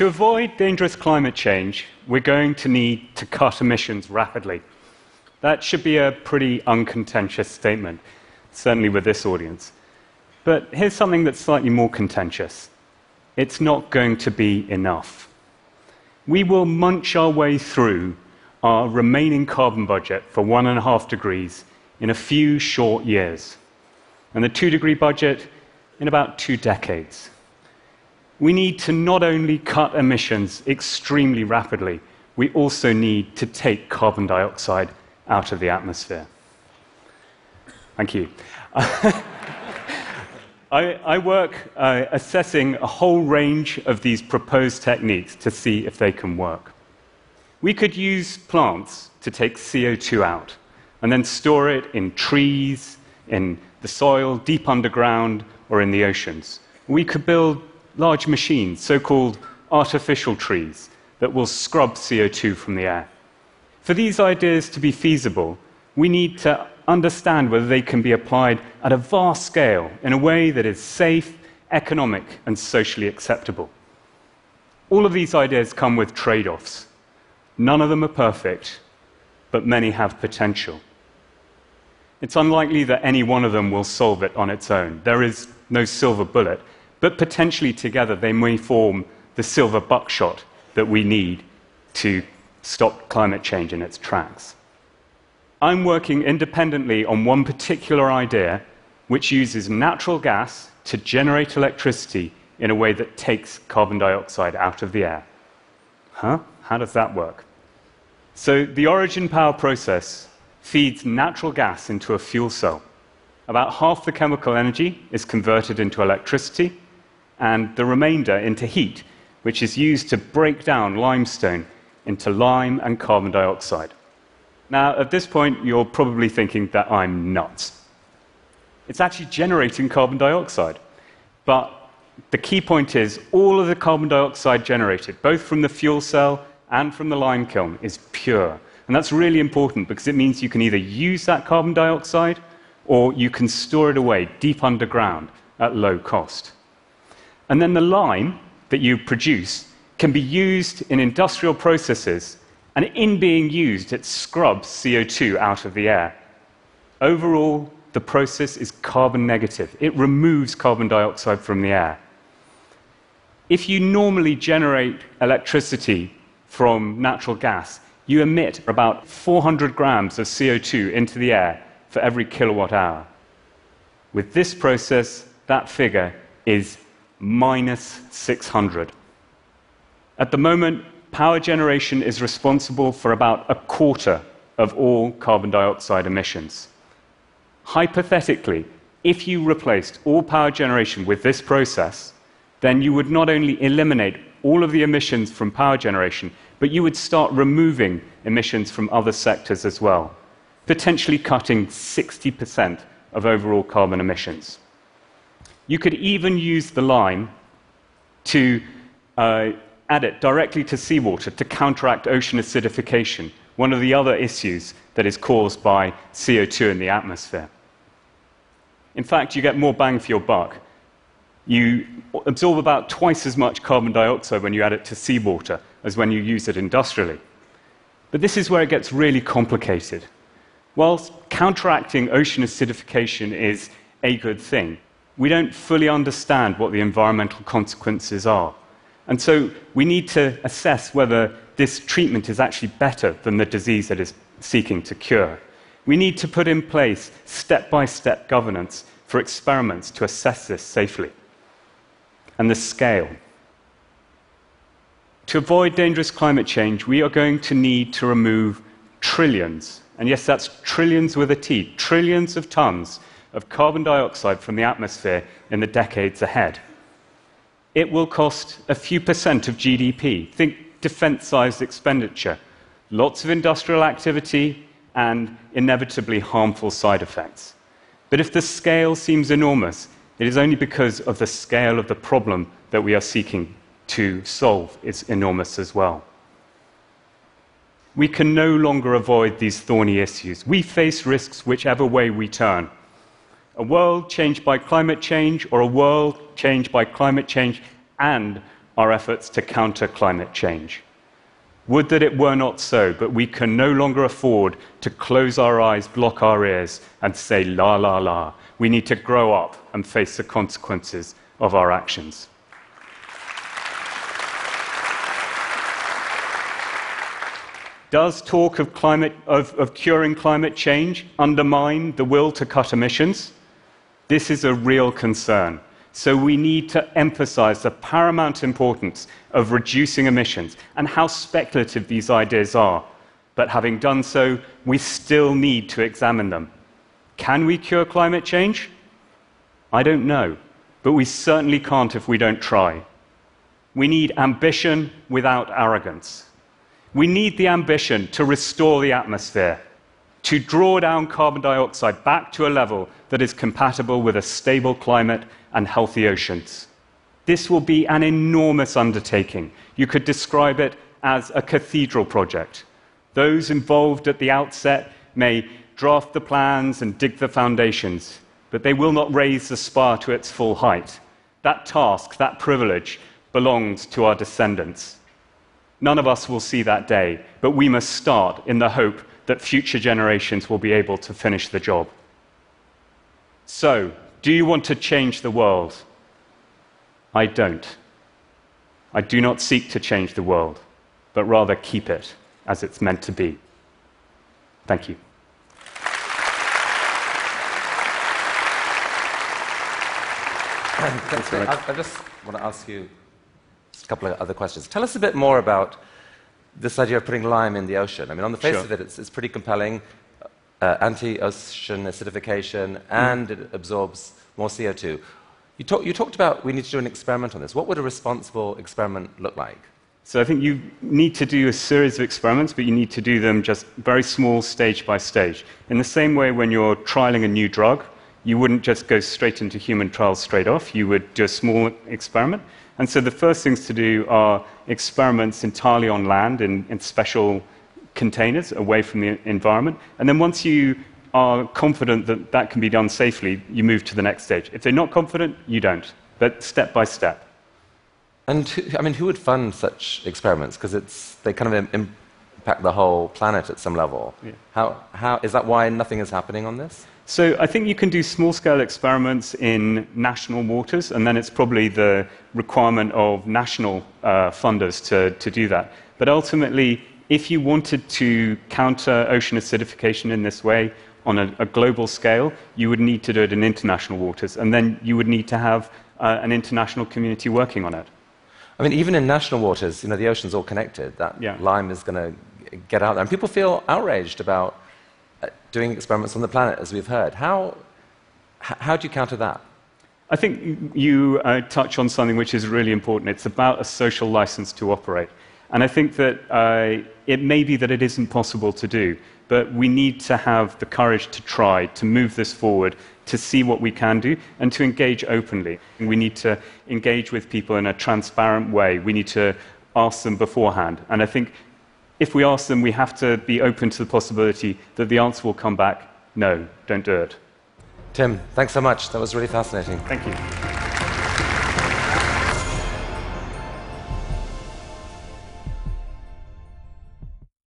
To avoid dangerous climate change, we're going to need to cut emissions rapidly. That should be a pretty uncontentious statement, certainly with this audience. But here's something that's slightly more contentious it's not going to be enough. We will munch our way through our remaining carbon budget for one and a half degrees in a few short years, and the two degree budget in about two decades. We need to not only cut emissions extremely rapidly, we also need to take carbon dioxide out of the atmosphere. Thank you. I, I, work uh, assessing a whole range of these proposed techniques to see if they can work. We could use plants to take CO2 out and then store it in trees, in the soil, deep underground, or in the oceans. We could build large machines, so called artificial trees, that will scrub CO2 from the air. For these ideas to be feasible, we need to understand whether they can be applied at a vast scale in a way that is safe, economic, and socially acceptable. All of these ideas come with trade offs. None of them are perfect, but many have potential. It's unlikely that any one of them will solve it on its own. There is no silver bullet, but potentially together they may form the silver buckshot that we need to stop climate change in its tracks. I'm working independently on one particular idea which uses natural gas to generate electricity in a way that takes carbon dioxide out of the air. Huh? How does that work? So, the Origen Power process feeds natural gas into a fuel cell. About half the chemical energy is converted into electricity, and the remainder into heat, which is used to break down limestone into lime and carbon dioxide. Now, at this point, you're probably thinking that I'm nuts. It's actually generating carbon dioxide. But the key point is all of the carbon dioxide generated, both from the fuel cell and from the lime kiln is pure. And that's really important because it means you can either use that carbon dioxide or you can store it away deep underground at low cost. And then the lime that you produce can be used in industrial processes, and in being used, it scrubs CO2 out of the air. Overall, the process is carbon negative. It removes carbon dioxide from the air. If you normally generate electricity from natural gas, you emit about 400 grams of CO2 into the air for every kilowatt hour. With this process, that figure is minus 600. At the moment, power generation is responsible for about a quarter of all carbon dioxide emissions. Hypothetically, if you replaced all power generation with this process, then you would not only eliminate all of the emissions from power generation, but you would start removing emissions from other sectors as well, potentially cutting 60% of overall carbon emissions. You could even use the lime to uh, add it directly to seawater to counteract ocean acidification, one of the other issues that is caused by CO2 in the atmosphere. In fact, you get more bang for your buck you absorb about twice as much carbon dioxide when you add it to seawater as when you use it industrially. But this is where it gets really complicated. Whilst counteracting ocean acidification is a good thing, we don't fully understand what the environmental consequences are. And so we need to assess whether this treatment is actually better than the disease that is seeking to cure. We need to put in place step by step governance for experiments to assess this safely and the scale. To avoid dangerous climate change, we are going to need to remove trillions, and yes, that's trillions with a T, trillions of tons of carbon dioxide from the atmosphere in the decades ahead. It will cost a few percent of GDP. Think defense sized expenditure, lots of industrial activity, and inevitably harmful side effects. But if the scale seems enormous, it is only because of the scale of the problem that we are seeking to solve is enormous as well. We can no longer avoid these thorny issues. We face risks whichever way we turn. A world changed by climate change, or a world changed by climate change and our efforts to counter climate change. Would that it were not so, but we can no longer afford to close our eyes, block our ears, and say, la, la, la. We need to grow up and face the consequences of our actions. Does talk of, climate, of, of curing climate change undermine the will to cut emissions? This is a real concern. So we need to emphasize the paramount importance of reducing emissions and how speculative these ideas are. But having done so, we still need to examine them. Can we cure climate change? I don't know, but we certainly can't if we don't try. We need ambition without arrogance. We need the ambition to restore the atmosphere, to draw down carbon dioxide back to a level that is compatible with a stable climate and healthy oceans. This will be an enormous undertaking. You could describe it as a cathedral project. Those involved at the outset may draft the plans and dig the foundations, but they will not raise the spire to its full height. That task, that privilege, belongs to our descendants. None of us will see that day, but we must start in the hope that future generations will be able to finish the job. So, do you want to change the world? I don't. I do not seek to change the world, but rather keep it as it's meant to be. Thank you. Thanks, I, I just want to ask you a couple of other questions. Tell us a bit more about this idea of putting lime in the ocean. I mean, on the face Sure. of it, it's, it's pretty compelling. Uh, anti-ocean acidification, and it absorbs more CO2. You, talk, you talked about we need to do an experiment on this. What would a responsible experiment look like? So I think you need to do a series of experiments, but you need to do them just very small, stage by stage. In the same way, when you're trialing a new drug, you wouldn't just go straight into human trials straight off. You would do a small experiment. And so the first things to do are experiments entirely on land in, in special containers away from the environment. And then once you are confident that that can be done safely, you move to the next stage. If they're not confident, you don't, but step by step. And who, I mean, who would fund such experiments? Because it's they kind of im- impact the whole planet at some level. Yeah. How, how is that why nothing is happening on this? So I think you can do small scale experiments in national waters, and then it's probably the requirement of national uh, funders to, to do that. But ultimately, if you wanted to counter ocean acidification in this way on a, a global scale, you would need to do it in international waters, and then you would need to have uh, an international community working on it. I mean, even in national waters, you know, the ocean's all connected. That Yeah. lime is going to get out there. And people feel outraged about uh, doing experiments on the planet, as we've heard. How, how do you counter that? I think you uh, touch on something which is really important. It's about a social license to operate. And I think that uh, it may be that it isn't possible to do, but we need to have the courage to try, to move this forward, to see what we can do, and to engage openly. We need to engage with people in a transparent way. We need to ask them beforehand. And I think if we ask them, we have to be open to the possibility that the answer will come back no, don't do it. Tim, thanks so much. That was really fascinating. Thank you.